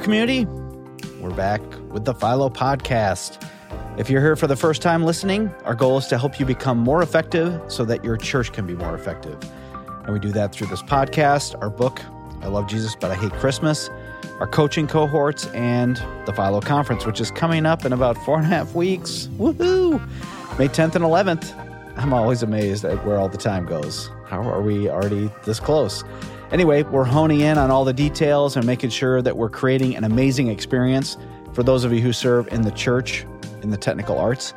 community. We're back with the Philo podcast. If you're here for the first time listening, our goal is to help you become more effective so that your church can be more effective. And we do that through this podcast, our book, I Love Jesus, but I Hate Christmas, our coaching cohorts, and the Philo Conference, which is coming up in about four and a half weeks. Woohoo! May 10th and 11th. I'm always amazed at where all the time goes. How are we already this close? Anyway, we're honing in on all the details and making sure that we're creating an amazing experience for those of you who serve in the church, in the technical arts.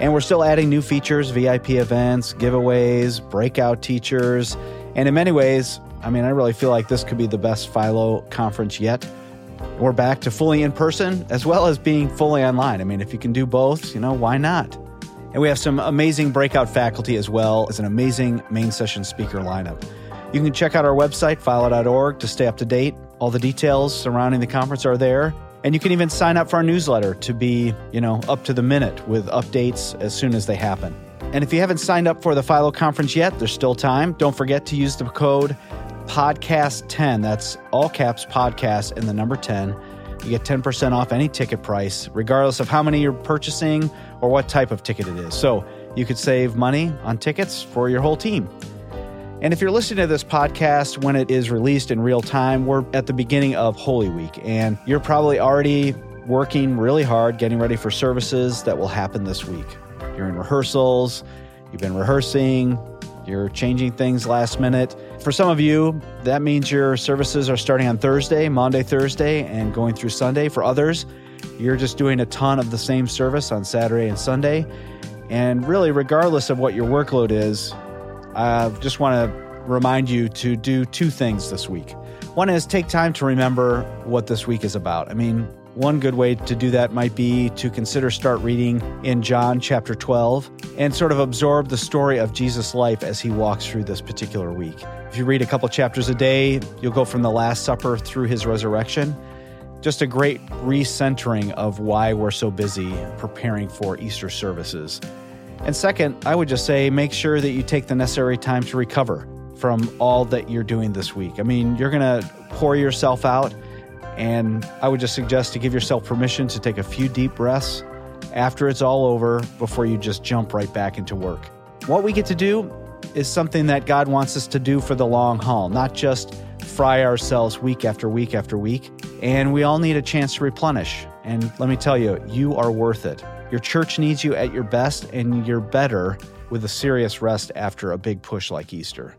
And we're still adding new features, VIP events, giveaways, breakout teachers. And in many ways, I mean, I really feel like this could be the best Philo conference yet. We're back to fully in person as well as being fully online. I mean, if you can do both, you know, why not? And we have some amazing breakout faculty as well as an amazing main session speaker lineup. You can check out our website, philo.org, to stay up to date. All the details surrounding the conference are there. And you can even sign up for our newsletter to be, you know, up to the minute with updates as soon as they happen. And if you haven't signed up for the Philo conference yet, there's still time. Don't forget to use the code podcast10. That's all caps podcast and the number 10. You get 10% off any ticket price, regardless of how many you're purchasing or what type of ticket it is. So you could save money on tickets for your whole team. And if you're listening to this podcast when it is released in real time, we're at the beginning of Holy Week, and you're probably already working really hard getting ready for services that will happen this week. You're in rehearsals, you've been rehearsing, you're changing things last minute. For some of you, that means your services are starting on Thursday, Monday, Thursday, and going through Sunday. For others, you're just doing a ton of the same service on Saturday and Sunday. And really, regardless of what your workload is, I uh, just want to remind you to do two things this week. One is take time to remember what this week is about. I mean, one good way to do that might be to consider start reading in John chapter 12 and sort of absorb the story of Jesus' life as he walks through this particular week. If you read a couple chapters a day, you'll go from the Last Supper through his resurrection. Just a great recentering of why we're so busy preparing for Easter services. And second, I would just say make sure that you take the necessary time to recover from all that you're doing this week. I mean, you're going to pour yourself out, and I would just suggest to give yourself permission to take a few deep breaths after it's all over before you just jump right back into work. What we get to do is something that God wants us to do for the long haul, not just fry ourselves week after week after week. And we all need a chance to replenish. And let me tell you, you are worth it. Your church needs you at your best, and you're better with a serious rest after a big push like Easter.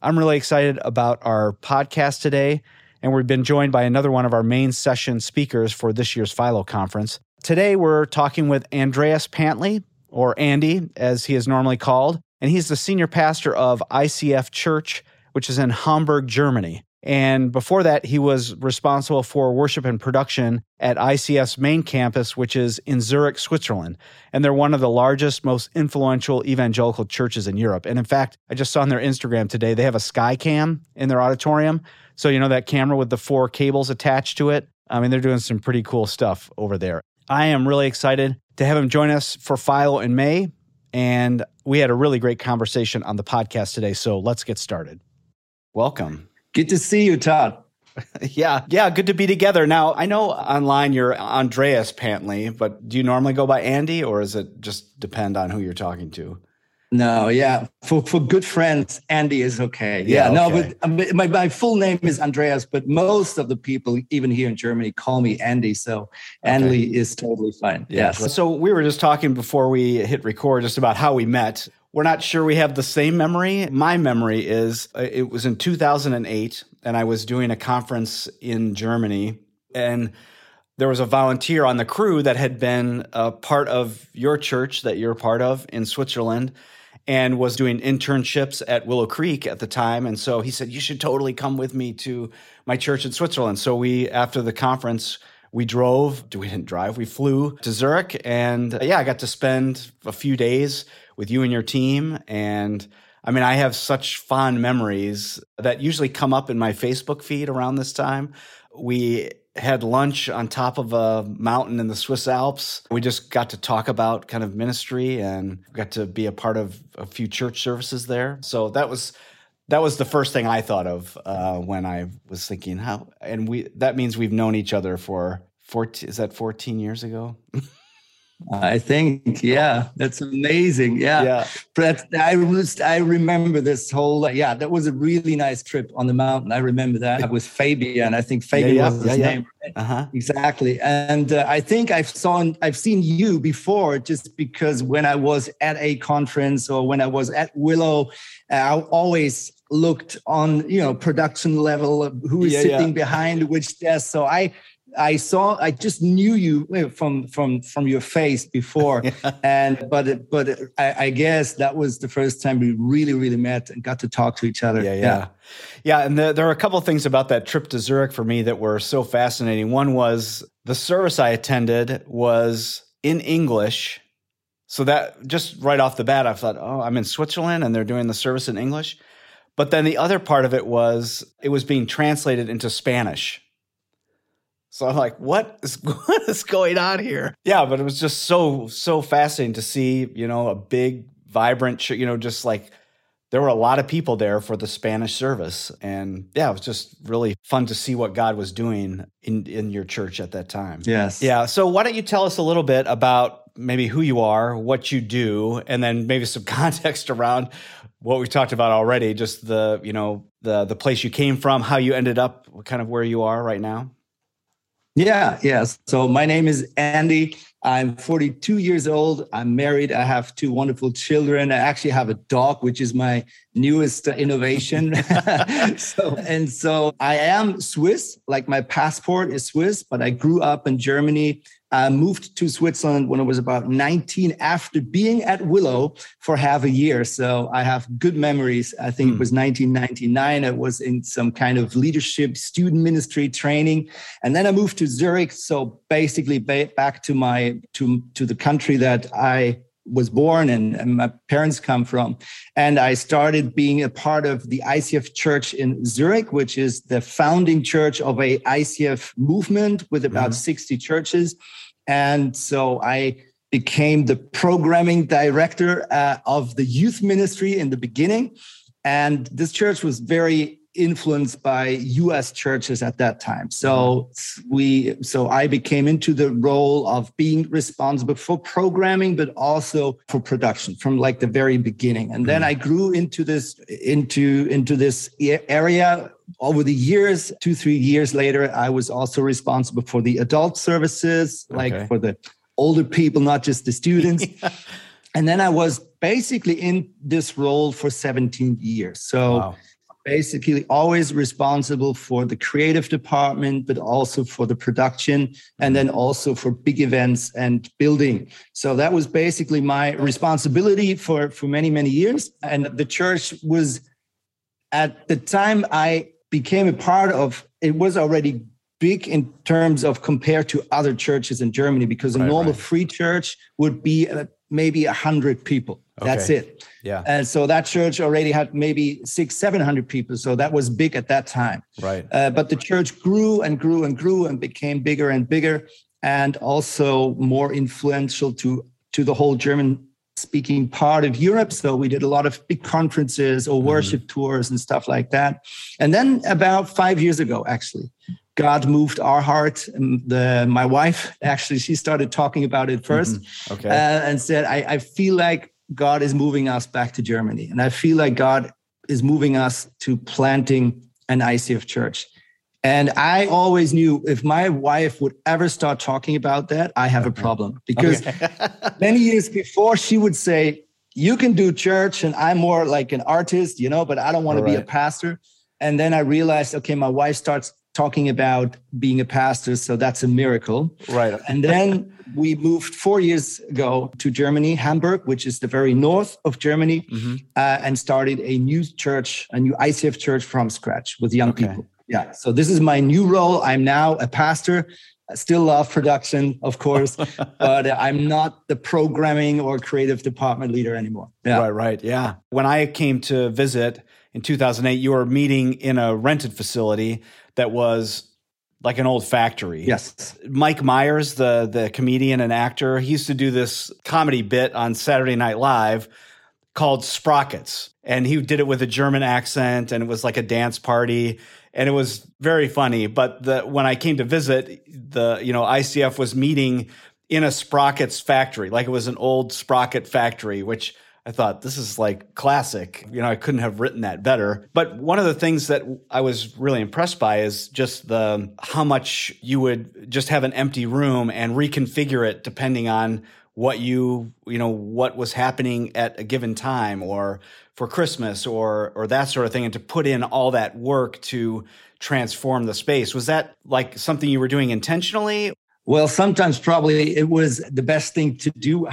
I'm really excited about our podcast today, and we've been joined by another one of our main session speakers for this year's Philo conference. Today, we're talking with Andreas Pantley, or Andy, as he is normally called, and he's the senior pastor of ICF Church, which is in Hamburg, Germany. And before that, he was responsible for worship and production at ICF's main campus, which is in Zurich, Switzerland. And they're one of the largest, most influential evangelical churches in Europe. And in fact, I just saw on their Instagram today, they have a sky cam in their auditorium. So, you know, that camera with the four cables attached to it. I mean, they're doing some pretty cool stuff over there. I am really excited to have him join us for Philo in May. And we had a really great conversation on the podcast today. So let's get started. Welcome. Good to see you, Todd. yeah, yeah, good to be together. Now, I know online you're Andreas Pantley, but do you normally go by Andy or does it just depend on who you're talking to? No, yeah. For for good friends, Andy is okay. Yeah, yeah okay. no, but um, my, my full name is Andreas, but most of the people, even here in Germany, call me Andy. So okay. Andy is totally fine. Yeah. Yes. So we were just talking before we hit record just about how we met. We're not sure we have the same memory. My memory is uh, it was in 2008, and I was doing a conference in Germany, and there was a volunteer on the crew that had been a part of your church that you're part of in Switzerland and was doing internships at Willow Creek at the time. And so he said, You should totally come with me to my church in Switzerland. So we, after the conference, we drove, we didn't drive, we flew to Zurich. And yeah, I got to spend a few days with you and your team. And I mean, I have such fond memories that usually come up in my Facebook feed around this time. We had lunch on top of a mountain in the Swiss Alps. We just got to talk about kind of ministry and got to be a part of a few church services there. So that was that was the first thing I thought of uh, when I was thinking how, and we that means we've known each other for 14, is that 14 years ago? I think, yeah, that's amazing. Yeah, yeah. But I was, I remember this whole, yeah, that was a really nice trip on the mountain. I remember that with Fabian. I think Fabian yeah, yeah, was his name. Uh-huh. Exactly. And uh, I think I've saw, I've seen you before, just because when I was at a conference or when I was at Willow, I always looked on, you know, production level, who is sitting behind which desk. So I I saw, I just knew you eh, from from from your face before, yeah. and but but I, I, guess that was the first time we really really met and got to talk to each other. Yeah, yeah, yeah. yeah and the, there are a couple of things about that trip to Zurich for me that were so fascinating. One was the service I attended was in English, so that just right off the bat, I thought, oh, I'm in Switzerland and they're doing the service in English. But then the other part of it was it was being translated into Spanish. So I'm like, what is what is going on here? Yeah, but it was just so so fascinating to see, you know, a big vibrant, you know, just like there were a lot of people there for the Spanish service, and yeah, it was just really fun to see what God was doing in in your church at that time. Yes, yeah. So why don't you tell us a little bit about maybe who you are, what you do, and then maybe some context around what we talked about already, just the you know the the place you came from, how you ended up, kind of where you are right now. Yeah, yes. So my name is Andy. I'm 42 years old. I'm married. I have two wonderful children. I actually have a dog, which is my newest innovation. so, and so I am Swiss, like my passport is Swiss, but I grew up in Germany uh, moved to Switzerland when I was about 19 after being at Willow for half a year. So I have good memories. I think mm. it hmm. was 1999. I was in some kind of leadership student ministry training. And then I moved to Zurich. So basically back to my, to, to the country that I was born and, and, my parents come from. And I started being a part of the ICF church in Zurich, which is the founding church of a ICF movement with about mm-hmm. 60 churches. And so I became the programming director uh, of the youth ministry in the beginning. And this church was very influenced by US churches at that time. So we so I became into the role of being responsible for programming but also for production from like the very beginning. And then mm. I grew into this into into this area over the years, 2 3 years later I was also responsible for the adult services like okay. for the older people not just the students. yeah. And then I was basically in this role for 17 years. So wow basically always responsible for the creative department, but also for the production and then also for big events and building. So that was basically my responsibility for, for many, many years. And the church was at the time I became a part of, it was already big in terms of compared to other churches in Germany because a right, normal right. free church would be uh, maybe a hundred people. Okay. That's it. Yeah. And so that church already had maybe six, 700 people. So that was big at that time. Right. Uh, but the church grew and grew and grew and became bigger and bigger and also more influential to, to the whole German speaking part of Europe. So we did a lot of big conferences or mm-hmm. worship mm-hmm. tours and stuff like that. And then about five years ago, actually, God moved our heart. And the, my wife, actually, she started talking about it 1st mm-hmm. okay. uh, and said, I, I feel like God is moving us back to Germany. And I feel like God is moving us to planting an ICF church. And I always knew if my wife would ever start talking about that, I have a problem because okay. many years before she would say, You can do church, and I'm more like an artist, you know, but I don't want to be a pastor. And then I realized, okay, my wife starts talking about being a pastor, so that's a miracle. Right. And then we moved four years ago to Germany, Hamburg, which is the very north of Germany, mm-hmm. uh, and started a new church, a new ICF church from scratch with young okay. people. Yeah. So this is my new role. I'm now a pastor. I still love production, of course, but I'm not the programming or creative department leader anymore. Yeah. Right, right. Yeah. When I came to visit in 2008, you were meeting in a rented facility that was like an old factory. Yes. Mike Myers, the the comedian and actor, he used to do this comedy bit on Saturday Night Live called Sprockets. And he did it with a German accent and it was like a dance party and it was very funny. But the, when I came to visit, the you know ICF was meeting in a sprockets factory, like it was an old sprocket factory, which I thought this is like classic. You know, I couldn't have written that better. But one of the things that I was really impressed by is just the how much you would just have an empty room and reconfigure it depending on what you you know what was happening at a given time or for Christmas or or that sort of thing and to put in all that work to transform the space was that like something you were doing intentionally well, sometimes probably it was the best thing to do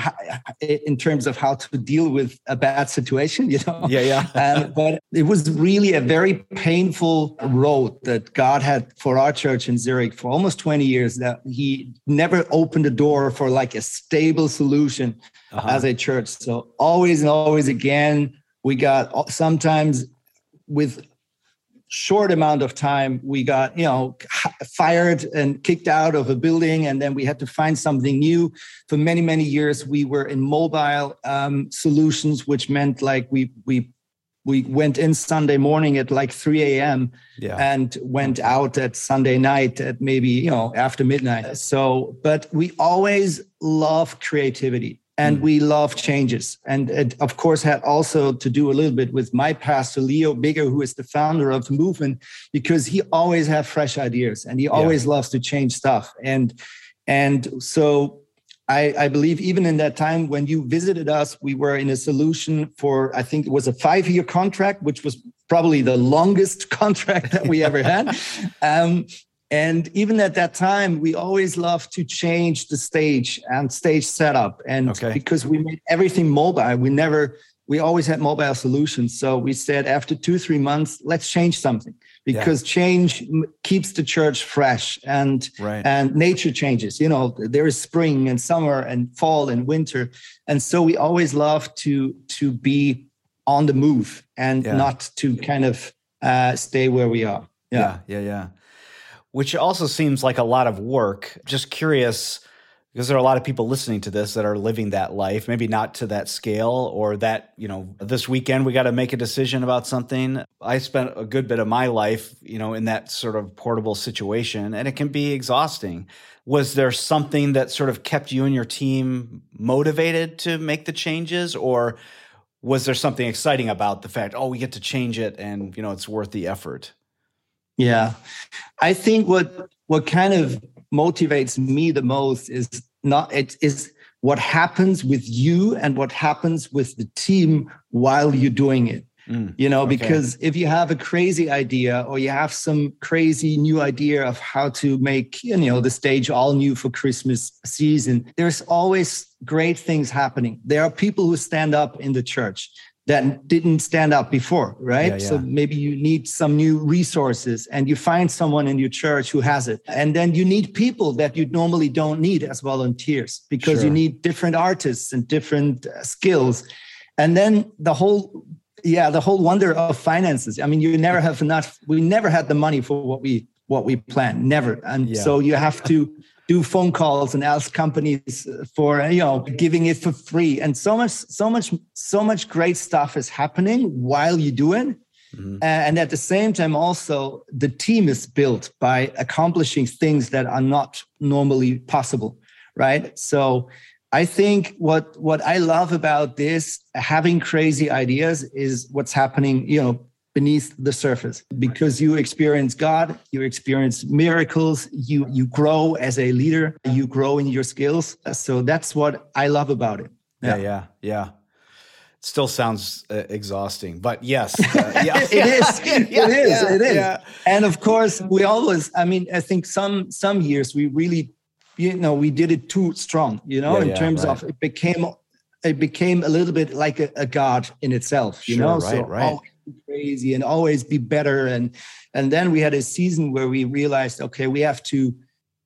in terms of how to deal with a bad situation, you know? Yeah, yeah. um, but it was really a very painful road that God had for our church in Zurich for almost 20 years that He never opened the door for like a stable solution uh-huh. as a church. So always and always again, we got sometimes with short amount of time we got you know fired and kicked out of a building and then we had to find something new. For many many years we were in mobile um, solutions which meant like we we we went in sunday morning at like 3 a.m yeah. and went out at sunday night at maybe you know after midnight. So but we always love creativity and mm. we love changes. And it, of course, had also to do a little bit with my pastor, Leo Bigger, who is the founder of the movement, because he always have fresh ideas and he always yeah. loves to change stuff. And and so I, I, believe even in that time when you visited us, we were in a solution for I think it was a five-year contract, which was probably the longest contract that we ever had. Um, and even at that time, we always loved to change the stage and stage setup. And okay. because we made everything mobile, we never, we always had mobile solutions. So we said after two, three months, let's change something because yeah. change keeps the church fresh and right. and nature changes. You know, there is spring and summer and fall and winter. And so we always love to to be on the move and yeah. not to kind of uh, stay where we are. Yeah, yeah, yeah. yeah which also seems like a lot of work. Just curious, because there are a lot of people listening to this that are living that life, maybe not to that scale or that, you know, this weekend we got to make a decision about something. I spent a good bit of my life, you know, in that sort of portable situation, and it can be exhausting. Was there something that sort of kept you and your team motivated to make the changes or was there something exciting about the fact, oh, we get to change it and, you know, it's worth the effort? Yeah. I think what what kind of motivates me the most is not it is what happens with you and what happens with the team while you're doing it. Mm, you know, okay. because if you have a crazy idea or you have some crazy new idea of how to make, you know, the stage all new for Christmas season, there's always great things happening. There are people who stand up in the church that didn't stand up before, right? Yeah, yeah. So maybe you need some new resources and you find someone in your church who has it. And then you need people that you normally don't need as volunteers because sure. you need different artists and different uh, skills. And then the whole yeah, the whole wonder of finances. I mean, you never have enough we never had the money for what we what we plan never. And yeah. so you have to do phone calls and ask companies for you know giving it for free. And so much so much so much great stuff is happening while you do it. Mm-hmm. and at the same time also the team is built by accomplishing things that are not normally possible right? So i think what what i love about this having crazy ideas is what's happening you know beneath the surface because you experience God, you experience miracles, you you grow as a leader, you grow in your skills. So that's what I love about it. Yeah, yeah, yeah. yeah. Still sounds uh, exhausting, but yes, uh, yeah, it is. It yeah, is. It is. And of course, we always. I mean, I think some some years we really, you know, we did it too strong. You know, in terms right. of it became it became a little bit like a, a god in itself. You sure, know, right, so right crazy and always be better and and then we had a season where we realized okay we have to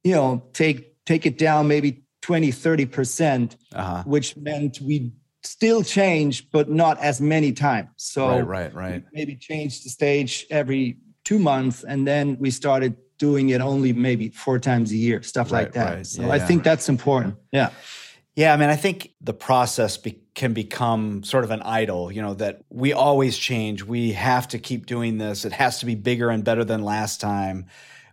you know take take it down maybe 20 30 percent uh-huh. which meant we still change but not as many times so right right right maybe change the stage every two months and then we started doing it only maybe four times a year stuff right, like that right. so yeah, i yeah. think that's important yeah yeah i mean i think the process be- can become sort of an idol, you know, that we always change. We have to keep doing this. It has to be bigger and better than last time,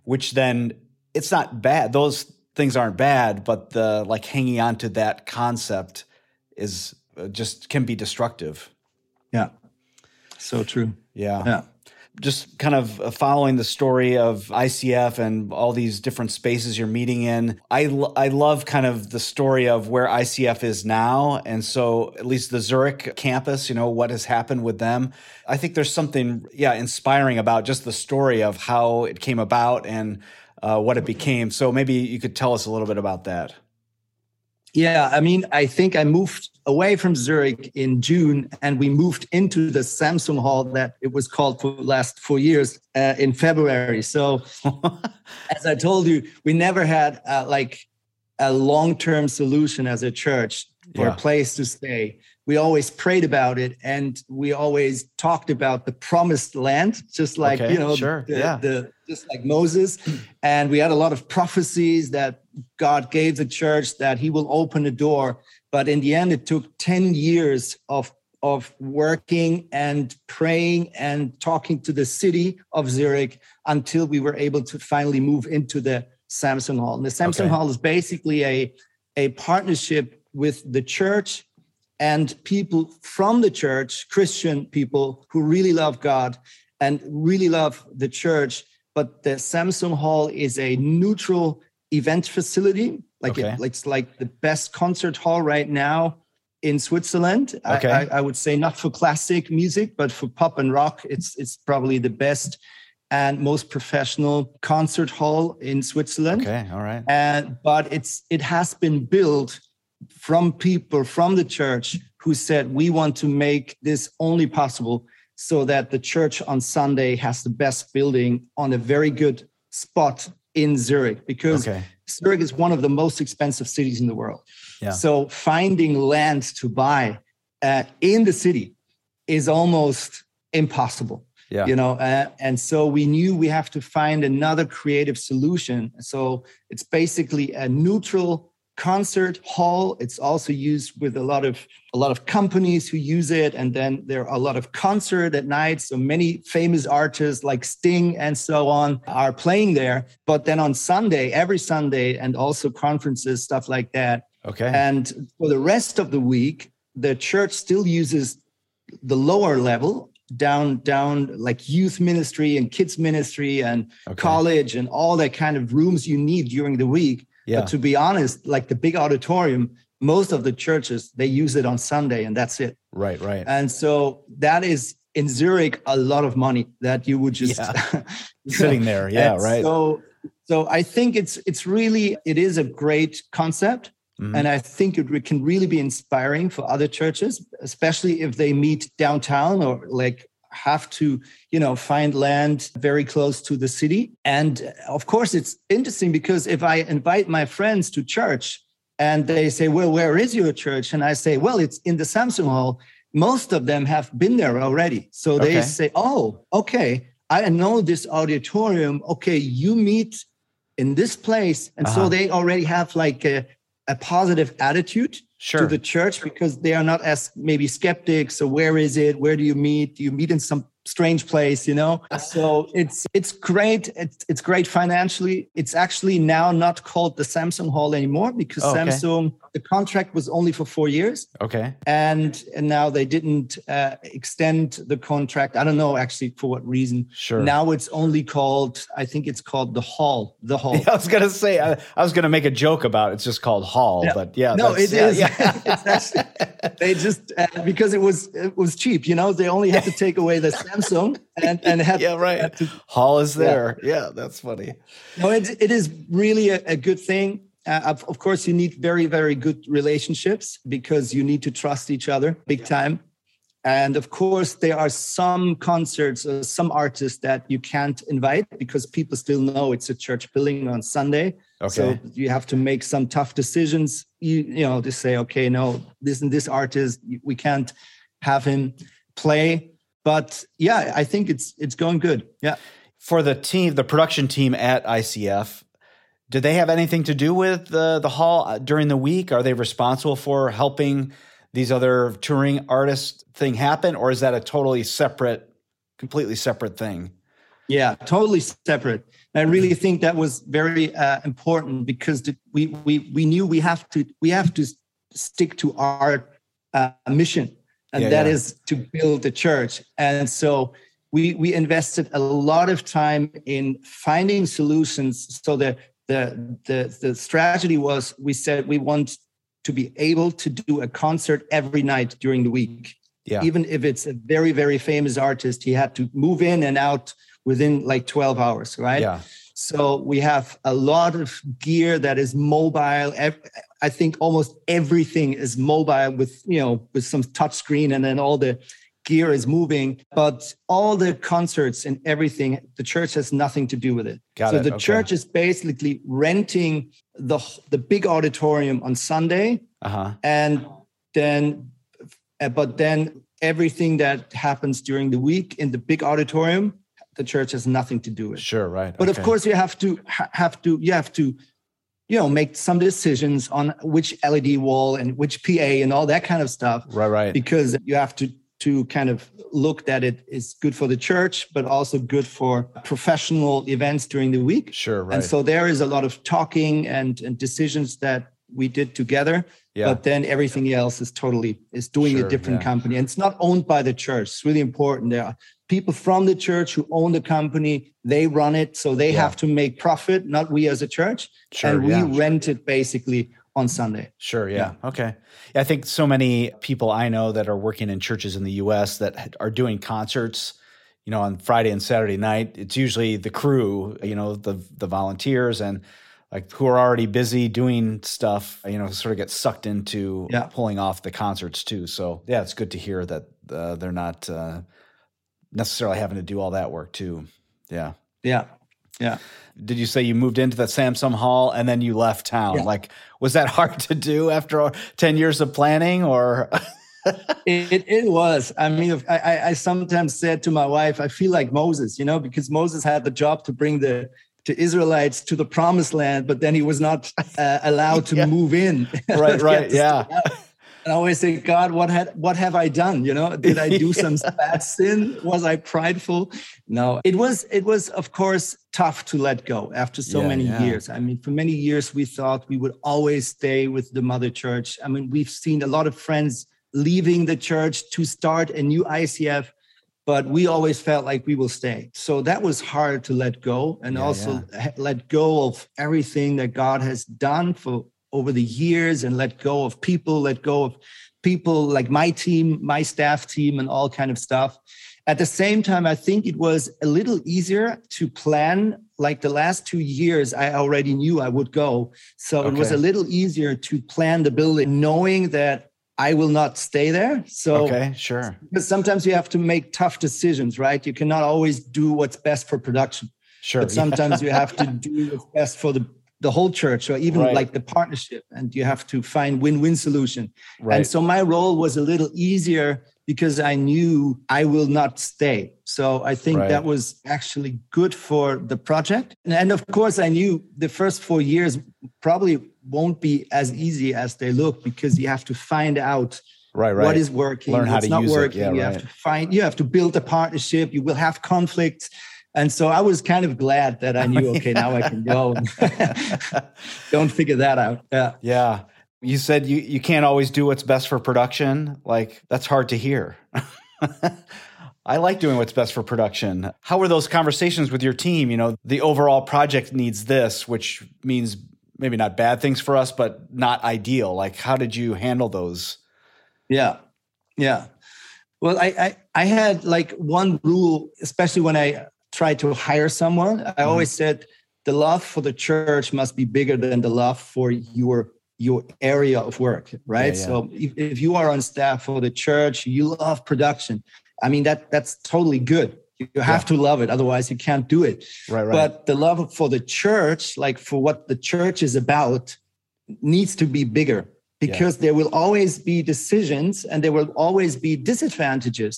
which then it's not bad. Those things aren't bad, but the like hanging on to that concept is uh, just can be destructive. Yeah. So true. Yeah. Yeah just kind of uh, following the story of ICF and all these different spaces you're meeting in. I, I love kind of the story of where ICF is now. And so, at least the Zurich campus, you know, what has happened with them. I think there's something, yeah, inspiring about just the story of how it came about and uh, what it became. So, maybe you could tell us a little bit about that. Yeah, I mean, I think I moved away from Zurich in June, and we moved into the Samsung Hall that it was called for the last four years uh, in February. So, as I told you, we never had uh, like a long-term solution as a church for yeah. a place to stay. We always prayed about it, and we always talked about the promised land, just like okay, you know, sure. the, yeah. the just like Moses. And we had a lot of prophecies that God gave the church that He will open the door. But in the end, it took ten years of of working and praying and talking to the city of Zurich until we were able to finally move into the Samsung Hall. And the Samsung okay. Hall is basically a, a partnership with the church and people from the church, Christian people who really love God and really love the church. But the Samsung Hall is a neutral event facility, like okay. it, it's like the best concert hall right now in Switzerland. Okay. I, I, I, would say not for classic music, but for pop and rock, it's it's probably the best and most professional concert hall in Switzerland. Okay, all right. And but it's it has been built from people from the church who said we want to make this only possible so that the church on Sunday has the best building on a very good spot in Zurich because okay. Zurich is one of the most expensive cities in the world. Yeah. So finding land to buy uh, in the city is almost impossible. Yeah. You know, uh, and so we knew we have to find another creative solution. So it's basically a neutral concert hall. It's also used with a lot of a lot of companies who use it, and then there are a lot of concert at night. So many famous artists like Sting and so on are playing there. But then on Sunday, every Sunday, and also conferences, stuff like that. Okay. And for the rest of the week, the church still uses the lower level down down like youth ministry and kids ministry and okay. college and all that kind of rooms you need during the week yeah. but to be honest like the big auditorium most of the churches they use it on sunday and that's it right right and so that is in zurich a lot of money that you would just yeah. sitting there yeah right so so i think it's it's really it is a great concept Mm-hmm. And I think it can really be inspiring for other churches, especially if they meet downtown or like have to you know find land very close to the city. And of course it's interesting because if i invite my friends to church and they say well where is your church? and i say well it's in the samsung hall. Most of them have been there already. So they okay. say oh okay. I know this auditorium. Okay you meet in this place. And uh-huh. so they already have like a, a positive attitude sure. to the church because they are not as maybe skeptics. So where is it? Where do you meet? Do you meet in some strange place you know so it's it's great it's, it's great financially it's actually now not called the samsung hall anymore because oh, okay. samsung the contract was only for four years okay and and now they didn't uh, extend the contract i don't know actually for what reason sure now it's only called i think it's called the hall the hall yeah, i was gonna say I, I, was gonna make a joke about it. it's just called hall yeah. but yeah no it yeah, is. yeah. actually, they just uh, because it was it was cheap you know they only had to take away the Samsung and and had yeah right. To, Hall is there. Yeah. yeah. that's funny. No, it it is really a, a good thing. Uh, of, course, you need very very good relationships because you need to trust each other big time. And of course, there are some concerts, uh, some artists that you can't invite because people still know it's a church building on Sunday. Okay. So you have to make some tough decisions. You you know to say, okay, no, this and this artist, we can't have him play but yeah, I think it's it's going good. Yeah. For the team, the production team at ICF, did they have anything to do with the the hall uh, during the week? Are they responsible for helping these other touring artists thing happen, or is that a totally separate, completely separate thing? Yeah, totally separate. I really think that was very uh, important because the, we we we knew we have to we have to stick to our uh, mission, and yeah, that yeah. is to build the church. And so we we invested a lot of time in finding solutions. So the the the the strategy was we said we want to be able to do a concert every night during the week. Yeah. Even if it's a very very famous artist, he had to move in and out within like 12 hours, right? Yeah. So we have a lot of gear that is mobile. I think almost everything is mobile with, you know, with some touch screen and then all the gear is moving. But all the concerts and everything, the church has nothing to do with it. Got so it. the okay. church is basically renting the the big auditorium on Sunday. Uh-huh. And then uh, but then everything that happens during the week in the big auditorium the church has nothing to do with. Sure, right. But okay. of course, you have to have to you have to, you know, make some decisions on which LED wall and which PA and all that kind of stuff. Right, right. Because you have to to kind of look that it is good for the church, but also good for professional events during the week. Sure, right. And so there is a lot of talking and, and decisions that we did together. Yeah. But then everything else is totally is doing sure, a different yeah. company. And it's not owned by the church. It's really important. There are people from the church who own the company they run it. So they yeah. have to make profit not we as a church. Sure, and we yeah. rent it basically on sunday. Sure yeah, yeah. okay. I think so many people i know that are working in churches in the us that are doing concerts you know on friday and saturday night. It's usually the crew you know the the volunteers and like who are already busy doing stuff you know sort of get sucked into pulling off the concerts too. So yeah it's good to hear that uh, they're not uh, necessarily having to do all that work too. Yeah. Yeah. Yeah. Did you say you moved into the Samsung Hall and then you left town? Yeah. Like, was that hard to do after 10 years of planning or? it, it was. I mean, I, I sometimes said to my wife, I feel like Moses, you know, because Moses had the job to bring the to Israelites to the promised land, but then he was not uh, allowed to yeah. move in. Right, right, yeah. And I always say, God, what had what have I done? You know, did I do yeah. some bad sin? Was I prideful? No. It was it was of course tough to let go after so yeah, many yeah. years. I mean, for many years we thought we would always stay with the mother church. I mean, we've seen a lot of friends leaving the church to start a new ICF, but we always felt like we will stay. So that was hard to let go and also let go of everything that God has done for over the years and let go of people, let go of people like my team, my staff team, and all kind of stuff. At the same time, I think it was a little easier to plan. Like the last two years, I already knew I would go. So okay. it was a little easier to plan the building, knowing that I will not stay there. So okay, sure. Because sometimes you have to make tough decisions, right? You cannot always do what's best for production. Sure. But sometimes you have to do what's best for the the whole church or even right. like the partnership and you have to find win-win solution right. and so my role was a little easier because i knew i will not stay so i think right. that was actually good for the project and of course i knew the first four years probably won't be as easy as they look because you have to find out right, right. what is working Learn what's not working yeah, you have to find you have to build a partnership you will have conflicts and so I was kind of glad that I knew, okay, now I can go. Don't figure that out. Yeah. Yeah. You said you, you can't always do what's best for production. Like, that's hard to hear. I like doing what's best for production. How were those conversations with your team? You know, the overall project needs this, which means maybe not bad things for us, but not ideal. Like, how did you handle those? Yeah. Yeah. Well, I, I, I had like one rule, especially when I try to hire someone, I mm-hmm. always said the love for the church must be bigger than the love for your your area of work, right? Yeah, yeah. So if, if you are on staff for the church, you love production. I mean that that's totally good. You have yeah. to love it, otherwise you can't do it. Right, right. But the love for the church, like for what the church is about, needs to be bigger because there will always be decisions and there will always be disadvantages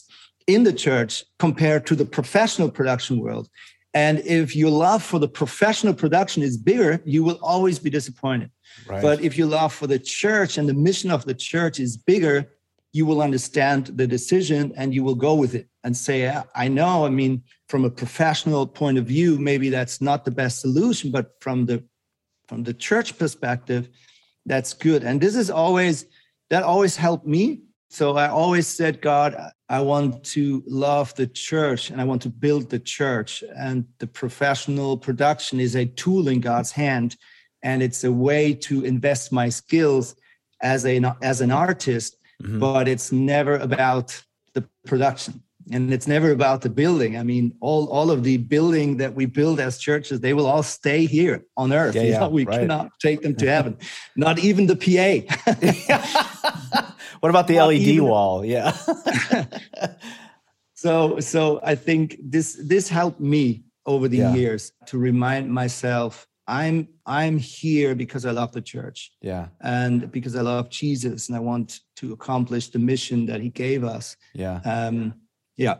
in the church compared to the professional production world. And if your love for the professional production is bigger, you will always be disappointed. Right. But if your love for the church and the mission of the church is bigger, you will understand the decision and you will go with it and say, I know, I mean, from a professional point of view, maybe that's not the best solution, but from the from the church perspective, that's good. And this is always that always helped me. So I always said, God, I want to love the church and I want to build the church. And the professional production is a tool in God's hand. And it's a way to invest my skills as a as an artist, mm-hmm. but it's never about the production and it's never about the building i mean all all of the building that we build as churches they will all stay here on earth yeah, yeah, we right. cannot take them to heaven not even the pa what about the not led even. wall yeah so so i think this this helped me over the yeah. years to remind myself i'm i'm here because i love the church yeah and because i love jesus and i want to accomplish the mission that he gave us yeah um yeah.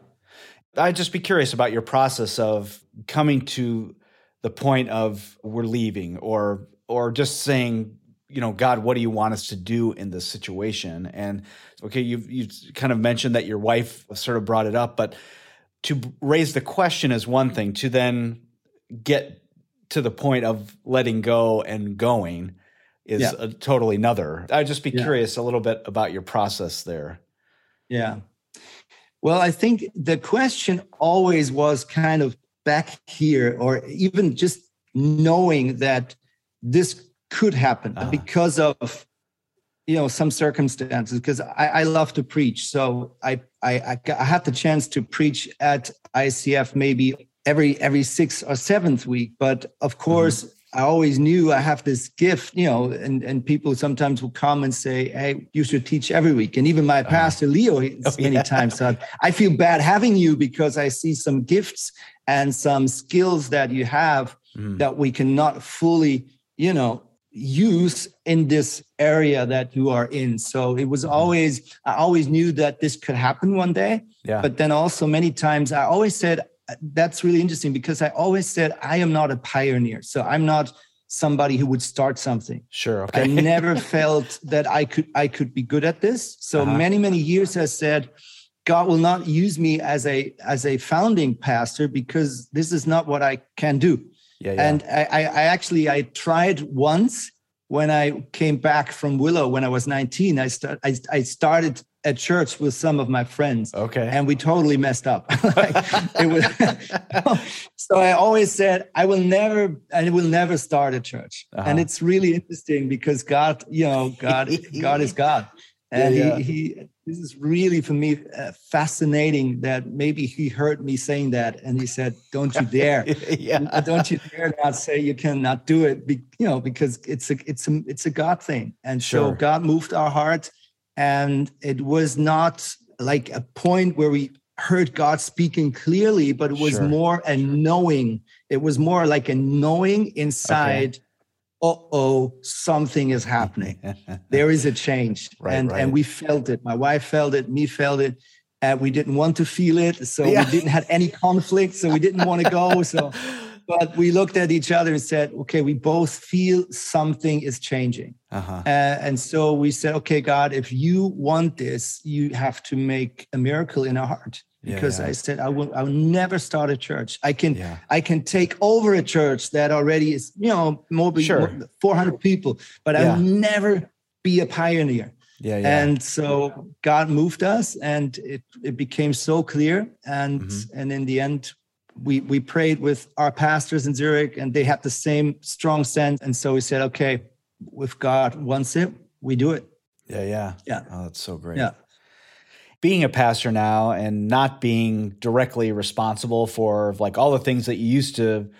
I'd just be curious about your process of coming to the point of we're leaving or or just saying, you know, God, what do you want us to do in this situation? And okay, you've you kind of mentioned that your wife sort of brought it up, but to raise the question is one thing, to then get to the point of letting go and going is yeah. a totally another. I'd just be yeah. curious a little bit about your process there. Yeah. Well, I think the question always was kind of back here, or even just knowing that this could happen uh-huh. because of you know some circumstances because I, I, love to preach so I, I i had the chance to preach at icf maybe every every sixth or seventh week but of course mm-hmm. I always knew I have this gift, you know, and, and people sometimes will come and say, Hey, you should teach every week. And even my uh-huh. pastor Leo oh, many yeah. times said, I feel bad having you because I see some gifts and some skills that you have mm. that we cannot fully, you know, use in this area that you are in. So it was mm-hmm. always, I always knew that this could happen one day. Yeah. But then also many times I always said, that's really interesting because I always said I am not a pioneer. So I'm not somebody who would start something. Sure. Okay. I never felt that I could I could be good at this. So uh-huh. many many years I said God will not use me as a as a founding pastor because this is not what I can do. Yeah, yeah. And I, I actually I tried once when I came back from Willow when I was 19. I start I, I started at church with some of my friends. Okay. And we totally messed up. like, it was so I always said I will never I will never start a church. Uh-huh. And it's really interesting because God, you know, God God is God. And yeah, yeah. He, he this is really for me uh, fascinating that maybe he heard me saying that and he said don't you dare yeah. don't you dare not say you cannot do it Be, you know because it's a it's a it's a god thing and sure. so god moved our heart and it was not like a point where we heard God speaking clearly, but it was sure. more a knowing. It was more like a knowing inside. Okay. Oh, oh, something is happening. there is a change, right, and right. and we felt it. My wife felt it. Me felt it. And we didn't want to feel it, so yeah. we didn't have any conflict. So we didn't want to go. So but we looked at each other and said, okay, we both feel something is changing. Uh-huh. Uh, and so we said, okay, God, if you want this, you have to make a miracle in our heart. Because yeah, yeah. I said, I will, I will never start a church. I can, yeah. I can take over a church that already is, you know, more, sure. more 400 people, but I will never be a pioneer. Yeah, yeah. And so God moved us, and it it became so clear. And mm-hmm. and in the end, we we prayed with our pastors in Zurich, and they had the same strong sense. And so we said, okay, if God wants it, we do it. Yeah, yeah, yeah. Oh, that's so great. Yeah. Being a pastor now and not being directly responsible for like all the things that you used to,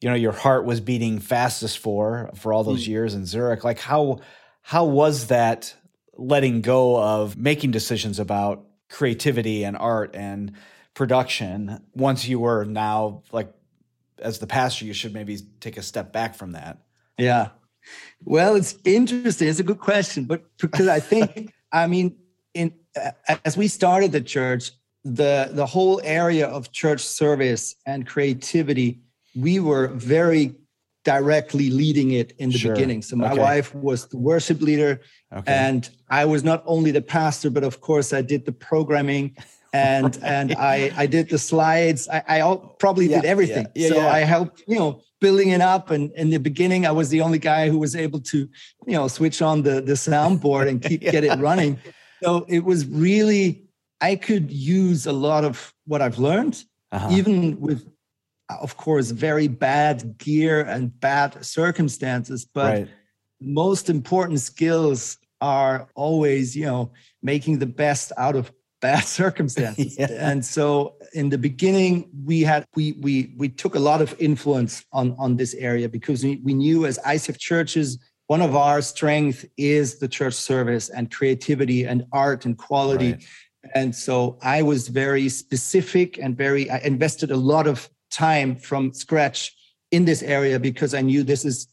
you know, your heart was beating fastest for for all those mm. years in Zurich. Like how how was that letting go of making decisions about creativity and art and production once you were now like as the pastor you should maybe take a step back from that yeah well it's interesting it's a good question but because i think i mean in as we started the church the the whole area of church service and creativity we were very directly leading it in the sure. beginning. So my okay. wife was the worship leader, okay. and I was not only the pastor, but of course I did the programming. And right. and I I did the slides. I, I probably yeah, did everything. Yeah, yeah, so I helped you know building it up. And in the beginning, I was the only guy who was able to you know switch on the the soundboard and keep get it running. So it was really I could use a lot of what I've learned, uh-huh. even with of course, very bad gear and bad circumstances. But right. most important skills are always, you know, making the best out of bad circumstances. yeah. And so in the beginning, we had we we we took a lot of influence on on this area because we, we knew as ICF churches, one of our strength is the church service and creativity and art and quality. Right. And so I was very specific and very I invested a lot of time from scratch in this area because I knew this is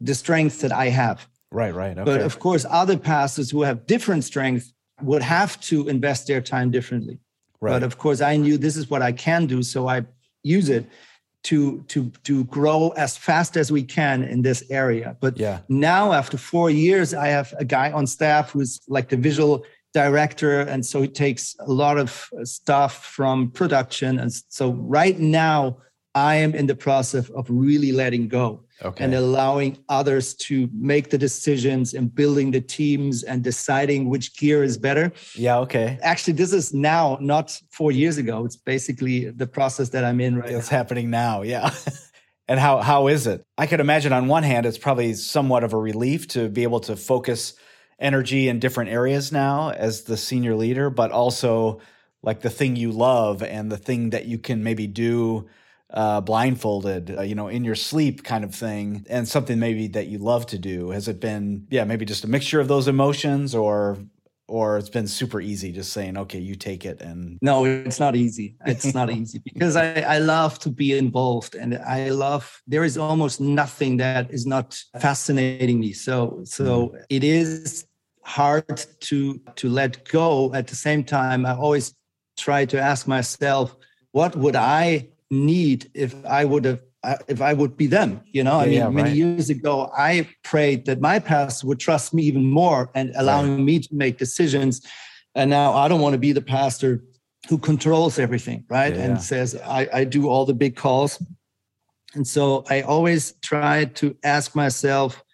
the strength that I have. Right, right. Okay. But of course, other pastors who have different strength would have to invest their time differently. Right. But of course, I knew this is what I can do, so I use it to to to grow as fast as we can in this area. But yeah. now, after four years, I have a guy on staff who's like the visual director and so he takes a lot of uh, stuff from production and so right now i am in the process of really letting go okay. and allowing others to make the decisions and building the teams and deciding which gear is better. Yeah okay. Actually this is now not four years ago. It's basically the process that i'm in right it's now. happening now yeah. And how how is it? I could imagine on one hand it's probably somewhat of a relief to be able to focus energy in different areas now as the senior leader, but also like the thing you love and the thing that you can maybe do uh, blindfolded, uh, you know, in your sleep kind of thing, and something maybe that you love to do. Has it been, yeah, maybe just a mixture of those emotions, or or it's been super easy just saying, okay, you take it and no, it's not easy. It's not easy because I, I love to be involved and I love there is almost nothing that is not fascinating me. So so mm. it is hard to to let go at the same time i always try to ask myself what would i need if i would have if i would be them you know i mean yeah, many years ago i prayed that my pastor would trust me even more and allowing right. me to make decisions and now i don't want to be the pastor who controls everything right yeah, and says I, I do all the big calls and so i always try to ask myself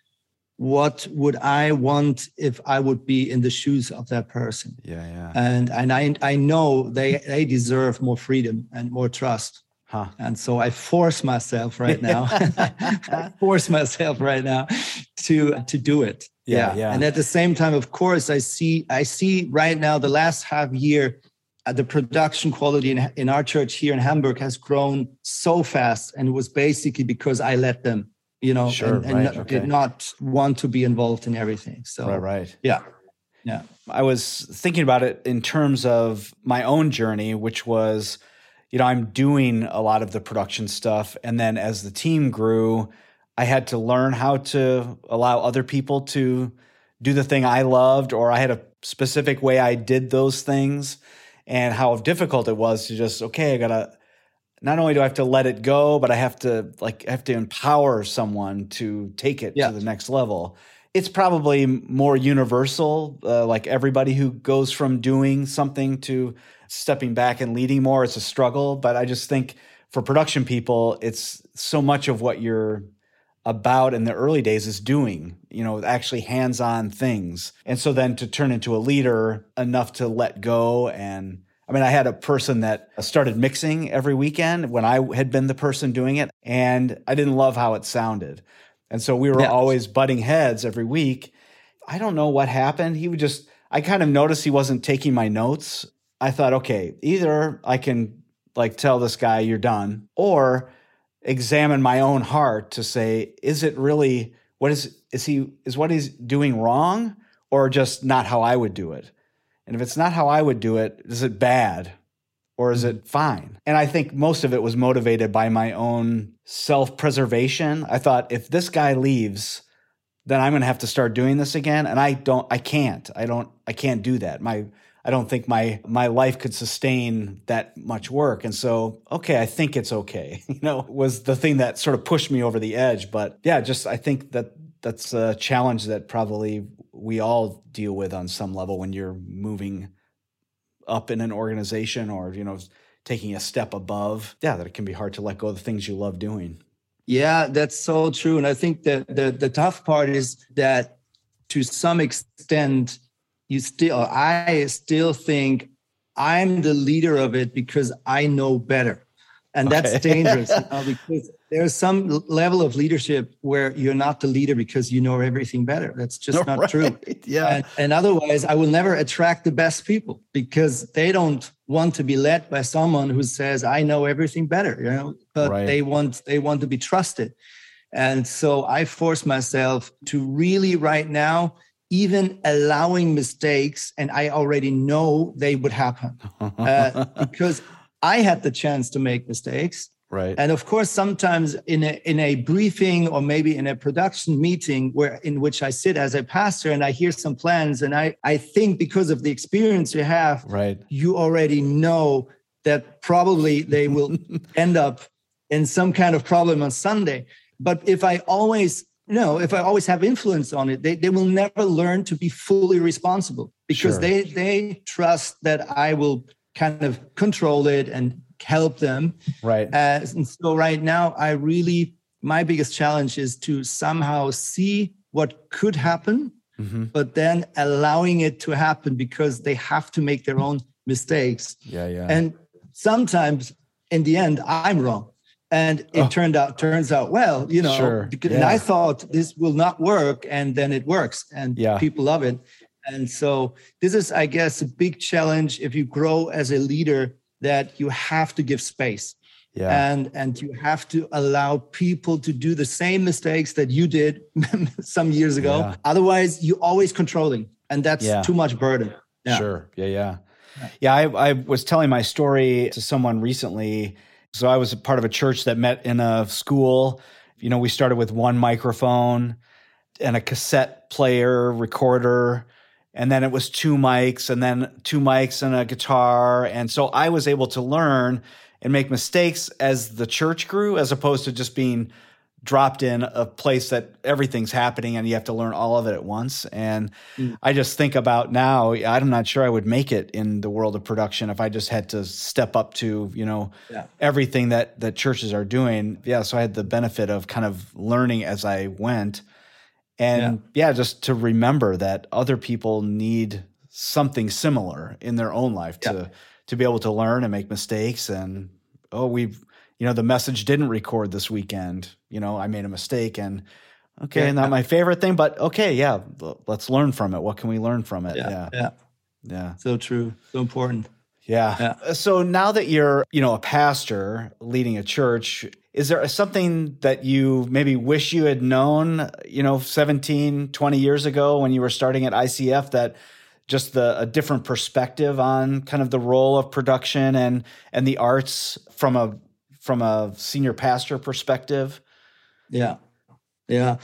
what would I want if I would be in the shoes of that person? Yeah, yeah. And and I I know they they deserve more freedom and more trust. Huh. And so I force myself right now. I force myself right now to to do it. Yeah, yeah, yeah. And at the same time, of course, I see I see right now the last half year uh, the production quality in, in our church here in Hamburg has grown so fast, and it was basically because I let them you know, sure, and, and right, okay. did not want to be involved in everything. So, right, right. Yeah. Yeah. I was thinking about it in terms of my own journey, which was, you know, I'm doing a lot of the production stuff. And then as the team grew, I had to learn how to allow other people to do the thing I loved, or I had a specific way I did those things, and how difficult it was to just, okay, I gotta not only do I have to let it go, but I have to like I have to empower someone to take it yeah. to the next level. It's probably more universal, uh, like everybody who goes from doing something to stepping back and leading more. It's a struggle, but I just think for production people, it's so much of what you're about in the early days is doing, you know, actually hands on things. And so then to turn into a leader enough to let go and I mean, I had a person that started mixing every weekend when I had been the person doing it, and I didn't love how it sounded. And so we were yeah. always butting heads every week. I don't know what happened. He would just, I kind of noticed he wasn't taking my notes. I thought, okay, either I can like tell this guy you're done, or examine my own heart to say, is it really, what is, is he, is what he's doing wrong or just not how I would do it? And if it's not how I would do it, is it bad or is it mm-hmm. fine? And I think most of it was motivated by my own self preservation. I thought if this guy leaves, then I'm going to have to start doing this again. And I don't, I can't, I don't, I can't do that. My, I don't think my my life could sustain that much work. And so, okay, I think it's okay. You know, was the thing that sort of pushed me over the edge. But yeah, just I think that that's a challenge that probably we all deal with on some level when you're moving up in an organization or you know taking a step above. Yeah, that it can be hard to let go of the things you love doing. Yeah, that's so true. And I think that the the tough part is that to some extent you still i still think i'm the leader of it because i know better and okay. that's dangerous you know, because there's some level of leadership where you're not the leader because you know everything better that's just not right. true yeah and, and, otherwise i will never attract the best people because they don't want to be led by someone who says i know everything better you know but right. they want they want to be trusted and so i force myself to really right now even allowing mistakes and i already know they would happen. Uh, because i had the chance to make mistakes. Right. And of course sometimes in a in a briefing or maybe in a production meeting where in which i sit as a pastor and i hear some plans and i i think because of the experience you have right. you already know that probably they will end up in some kind of problem on sunday. But if i always no, if I always have influence on it, they, they will never learn to be fully responsible because sure. they they trust that I will kind of control it and help them. Right. Uh, and so right now, I really my biggest challenge is to somehow see what could happen, mm-hmm. but then allowing it to happen because they have to make their own mistakes. Yeah, yeah. And sometimes in the end, I'm wrong and it oh. turned out turns out well you know sure. yeah. and i thought this will not work and then it works and yeah. people love it and so this is i guess a big challenge if you grow as a leader that you have to give space yeah. and and you have to allow people to do the same mistakes that you did some years ago yeah. otherwise you're always controlling and that's yeah. too much burden sure yeah yeah yeah I, I was telling my story to someone recently so I was a part of a church that met in a school. You know, we started with one microphone and a cassette player recorder and then it was two mics and then two mics and a guitar and so i was able to learn and make mistakes as the church grew as opposed to just being dropped in a place that everything's happening and you have to learn all of it at once. And mm. I just think about now, I'm not sure I would make it in the world of production if I just had to step up to, you know, yeah. everything that that churches are doing. Yeah, so I had the benefit of kind of learning as I went. And yeah, yeah just to remember that other people need something similar in their own life to yeah. to be able to learn and make mistakes and oh we've you know, the message didn't record this weekend. You know, I made a mistake and okay, yeah. not my favorite thing, but okay, yeah, let's learn from it. What can we learn from it? Yeah. Yeah. Yeah. yeah. So true. So important. Yeah. yeah. Uh, so now that you're, you know, a pastor leading a church, is there something that you maybe wish you had known, you know, 17, 20 years ago when you were starting at ICF that just the a different perspective on kind of the role of production and and the arts from a from a senior pastor perspective? Yeah. Yeah.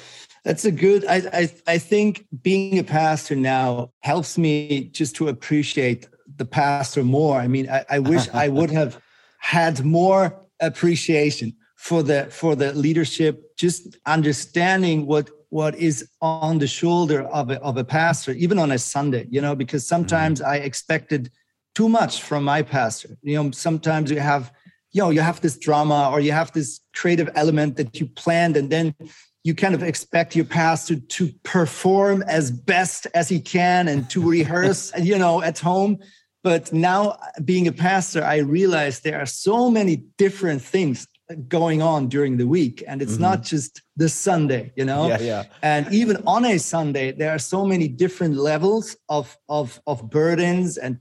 That's a good I, I I think being a pastor now helps me just to appreciate the pastor more. I mean, I, I wish I would have had more appreciation for the for the leadership, just understanding what what is on the shoulder of a, of a pastor, even on a Sunday, you know, because sometimes mm-hmm. I expected too much from my pastor. You know, sometimes you have you know you have this drama or you have this creative element that you planned and then you kind of expect your pastor to perform as best as he can and to rehearse you know at home but now being a pastor i realize there are so many different things going on during the week and it's mm-hmm. not just the sunday you know yeah, yeah. and even on a sunday there are so many different levels of of of burdens and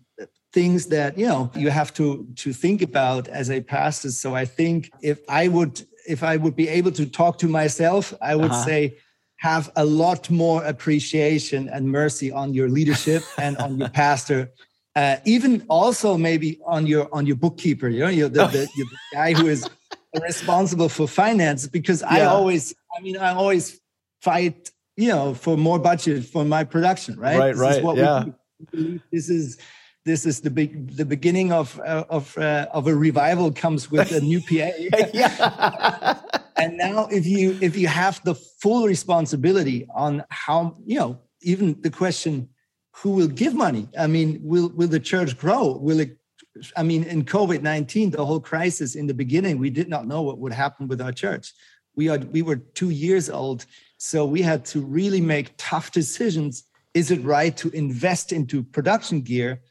things that you know you have to to think about as a pastor so i think if i would if i would be able to talk to myself i would uh-huh. say have a lot more appreciation and mercy on your leadership and on your pastor uh, even also maybe on your on your bookkeeper you know you're the, the, you're the guy who is responsible for finance because yeah. i always i mean i always fight you know for more budget for my production right right this right yeah this is this is the big the beginning of uh, of uh, of a revival comes with a new PA. and now if you if you have the full responsibility on how you know even the question who will give money? I mean will will the church grow? Will it i mean in covid-19 the whole crisis in the beginning we did not know what would happen with our church. We are we were 2 years old so we had to really make tough decisions. Is it right to invest into production gear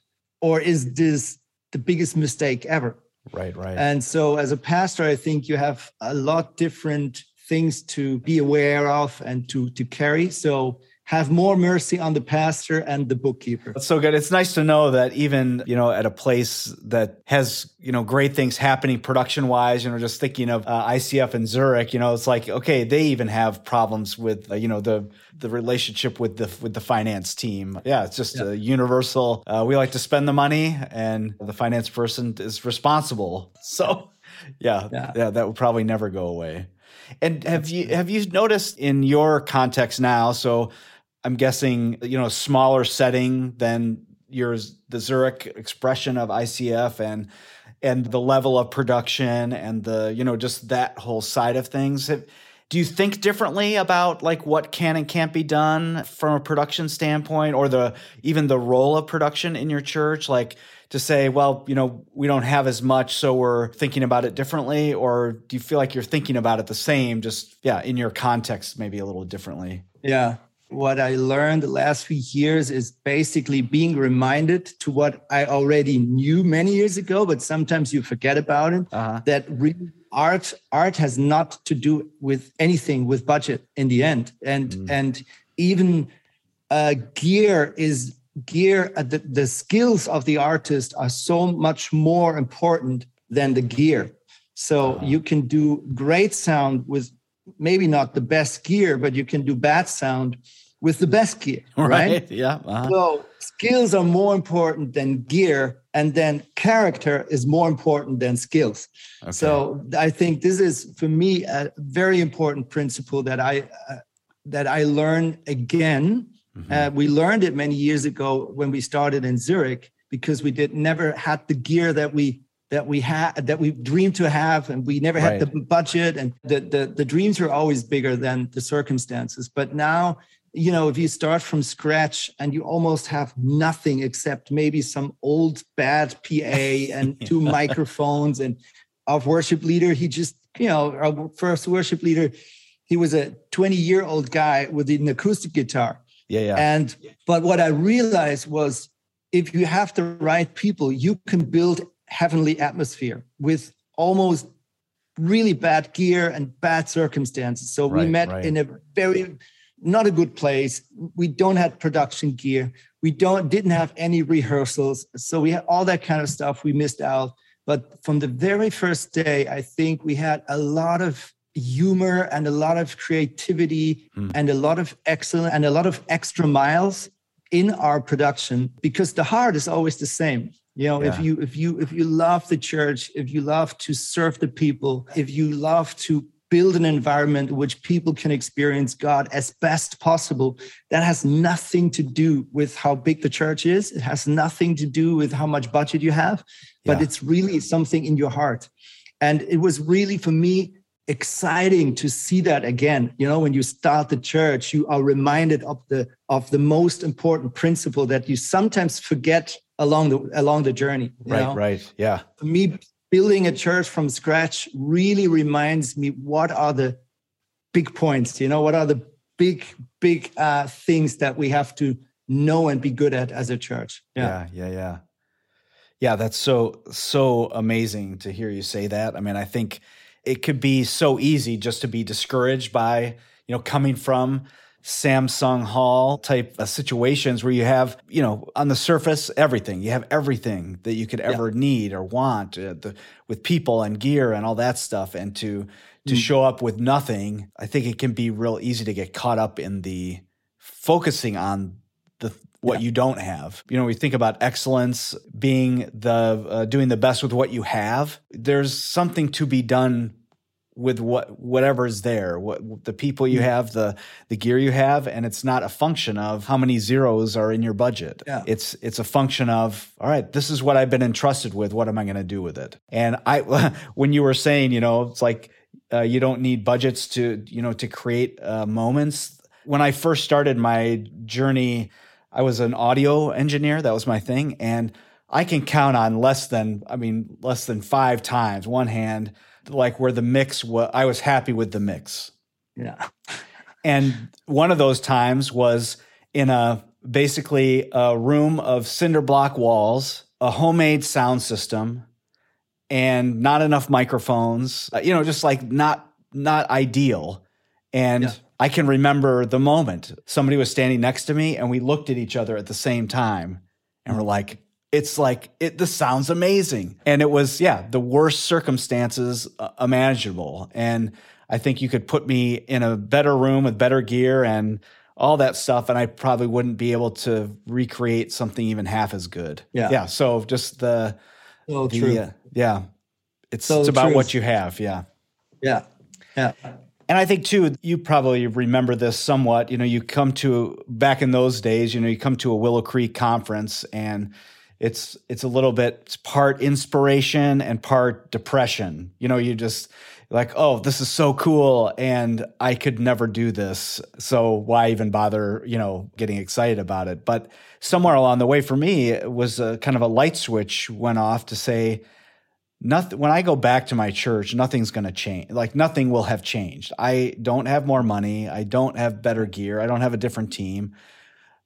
or is this the biggest mistake ever Right, right. And so as a pastor, I think you have a lot different things to be aware of and to to carry. So have more mercy on the pastor and the bookkeeper. That's so good. It's nice to know that even, you know, at a place that has, you know, great things happening production wise, you know, just thinking of uh, ICF in Zurich, you know, it's like, okay, they even have problems with, uh, you know, the, the relationship with the, with the finance team. Yeah. It's just yeah. a universal, uh, we like to spend the money and the finance person is responsible. So yeah, yeah, yeah that would probably never go away. And have you have you noticed in your context now? So I'm guessing, you know, a smaller setting than yours, the Zurich expression of ICF and and the level of production and the, you know, just that whole side of things. Do you think differently about like what can and can't be done from a production standpoint or the even the role of production in your church? Like to say, well, you know, we don't have as much, so we're thinking about it differently? Or do you feel like you're thinking about it the same, just yeah, in your context, maybe a little differently? Yeah what I learned the last few years is basically being reminded to what I already knew many years ago, but sometimes you forget about it. Uh-huh. That art art has not to do with anything with budget in the end, and mm. and even uh, gear is gear. Uh, the, the skills of the artist are so much more important than the gear. So uh-huh. you can do great sound with maybe not the best gear, but you can do bad sound with the best gear, right? right? Yeah. Uh-huh. So skills are more important than gear, and then character is more important than skills. Okay. So I think this is for me a very important principle that I uh, that I learned again. Mm-hmm. Uh, we learned it many years ago when we started in Zurich because we did never had the gear that we that we had that we dreamed to have and we never right. had the budget and the, the the dreams were always bigger than the circumstances but now you know, if you start from scratch and you almost have nothing except maybe some old bad PA and two microphones and our worship leader, he just, you know, our first worship leader, he was a 20 year old guy with an acoustic guitar. Yeah, yeah. And but what I realized was if you have the right people, you can build heavenly atmosphere with almost really bad gear and bad circumstances. So right, we met right. in a very not a good place. We don't have production gear. We don't didn't have any rehearsals. So we had all that kind of stuff we missed out. But from the very first day, I think we had a lot of humor and a lot of creativity mm. and a lot of excellent and a lot of extra miles in our production because the heart is always the same you know yeah. if you if you if you love the church if you love to serve the people if you love to build an environment in which people can experience God as best possible. That has nothing to do with how big the church is. It has nothing to do with how much budget you have, but yeah. it's really something in your heart. And it was really for me exciting to see that again. You know, when you start the church, you are reminded of the of the most important principle that you sometimes forget along the along the journey. right, know? right. Yeah. For me, building a church from scratch really reminds me what are the big points you know what are the big big uh, things that we have to know and be good at as a church. Yeah. Yeah yeah yeah, yeah that's so so amazing to hear you say that. I mean i think it could be so easy just to be discouraged by you know coming from Samsung Hall type situations where you have, you know, on the surface, everything. You have everything that you could ever yeah. need or want uh, the, with people and gear and all that stuff. And to to mm. show up with nothing, I think it can be real easy to get caught up in the focusing on the what yeah. you don't have. You know, we think about excellence being the uh, doing the best with what you have. There's something to be done with what whatever's there what the people you mm. have the the gear you have and it's not a function of how many zeros are in your budget. Yeah. it's it's a function of all right this is what i've been entrusted with. What am i going to do with it? And i when you were saying you know it's like uh, you don't need budgets to you know to create uh, moments when i first started my journey i was an audio engineer. That was my thing. And i can count on less than i mean less than five times one hand like where the mix was, I was happy with the mix. Yeah. and one of those times was in a basically a room of cinder block walls, a homemade sound system, and not enough microphones. Uh, you know, just like not not ideal. And yeah. I can remember the moment somebody was standing next to me and we looked at each other at the same time and we're like, it's like it this sounds amazing. And it was yeah the worst circumstances uh, imaginable. And i think you could put me in a better room with better gear and all that stuff and i probably wouldn't be able to recreate something even half as good. Yeah. Yeah so just the so the, true. uh, yeah. It's, so it's about true. what you have yeah. Yeah yeah. And I think too, you probably remember this somewhat. You know, you come to back in those days, you know, you come to a Willow Creek conference and it's it's a little bit it's part inspiration and part depression. You know, you just like, oh, this is so cool, and I could never do this. So why even bother? You know, getting excited about it. But somewhere along the way, for me, it was a kind of a light switch went off to say, nothing. When I go back to my church, nothing's going to change. Like nothing will have changed. I don't have more money. I don't have better gear. I don't have a different team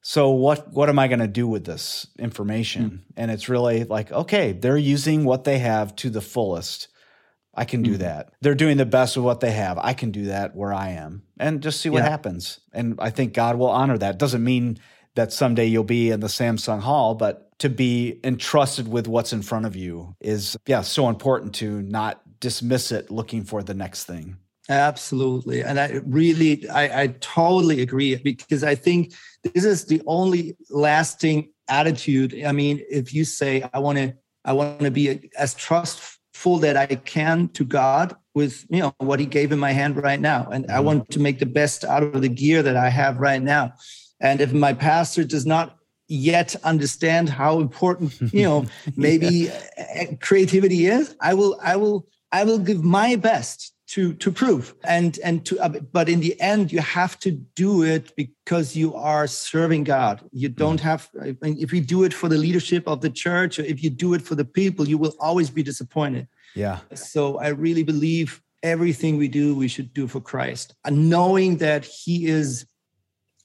so what what am I going to do with this information? Mm. And it's really like, okay, they're using what they have to the fullest. I can do mm. that. They're doing the best with what they have. I can do that where I am and just see what yeah. happens. And I think God will honor that. Doesn't mean that someday you'll be in the Samsung Hall, but to be entrusted with what's in front of you is yeah, so important to not dismiss it looking for the next thing. Absolutely. And I really, I, I totally agree because I think this is the only lasting attitude. I mean, if you say, I want to, I want to be as trustful that I can to God with, you know, what he gave in my hand right now. And I mm-hmm. want to make the best out of the gear that I have right now. And if my pastor does not yet understand how important, you know, maybe creativity is, I will, I will, I will give my best to to prove. And and to uh, but in the end you have to do it because you are serving god. You mm. don't have if you do it for the leadership of the church or if you do it for the people you will always be disappointed. Yeah. So i really believe everything we do we should do for christ and knowing that he is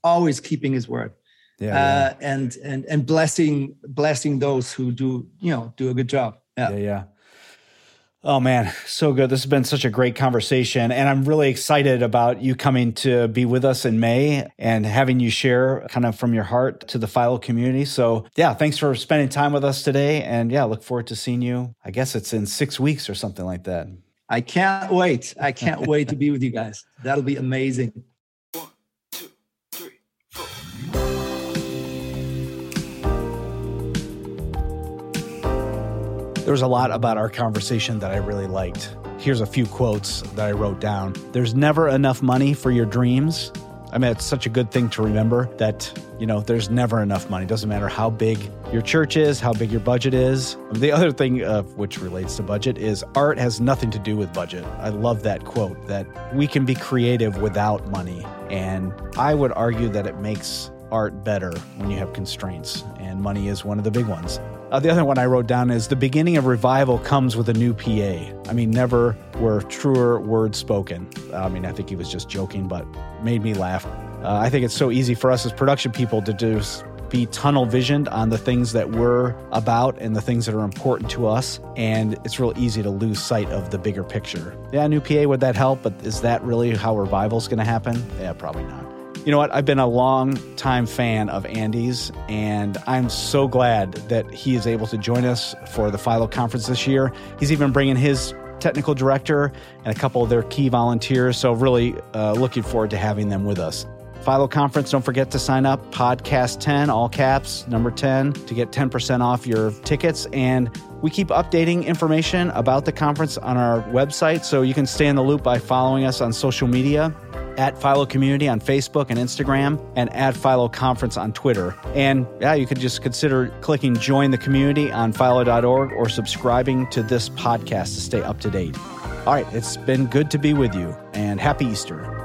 always keeping his word. Yeah, uh, yeah. and and and blessing blessing those who do you know do a good job. Yeah. Yeah, yeah. Oh man, so good. This has been such a great conversation. And I'm really excited about you coming to be with us in May and having you share kind of from your heart to the Philo community. So, yeah, thanks for spending time with us today. And yeah, look forward to seeing you. I guess it's in six weeks or something like that. I can't wait. I can't wait to be with you guys. That'll be amazing. There was a lot about our conversation that I really liked. Here's a few quotes that I wrote down. There's never enough money for your dreams. I mean, it's such a good thing to remember that, you know, there's never enough money. It Doesn't matter how big your church is, how big your budget is. The other thing, uh, which relates to budget, is art has nothing to do with budget. I love that quote that we can be creative without money. And I would argue that it makes art better when you have constraints, and money is one of the big ones. Uh, the other one I wrote down is the beginning of revival comes with a new PA. I mean, never were truer words spoken. I mean, I think he was just joking, but made me laugh. Uh, I think it's so easy for us as production people to just be tunnel visioned on the things that we're about and the things that are important to us. And it's real easy to lose sight of the bigger picture. Yeah, new PA, would that help? But is that really how revival's going to happen? Yeah, probably not. You know what? I've been a long time fan of Andy's, and I'm so glad that he is able to join us for the Philo conference this year. He's even bringing his technical director and a couple of their key volunteers. So, really uh, looking forward to having them with us. Philo Conference, don't forget to sign up podcast 10, all caps, number 10, to get 10% off your tickets. And we keep updating information about the conference on our website, so you can stay in the loop by following us on social media at Philo Community on Facebook and Instagram, and at Philo Conference on Twitter. And yeah, you could just consider clicking join the community on philo.org or subscribing to this podcast to stay up to date. All right, it's been good to be with you, and happy Easter.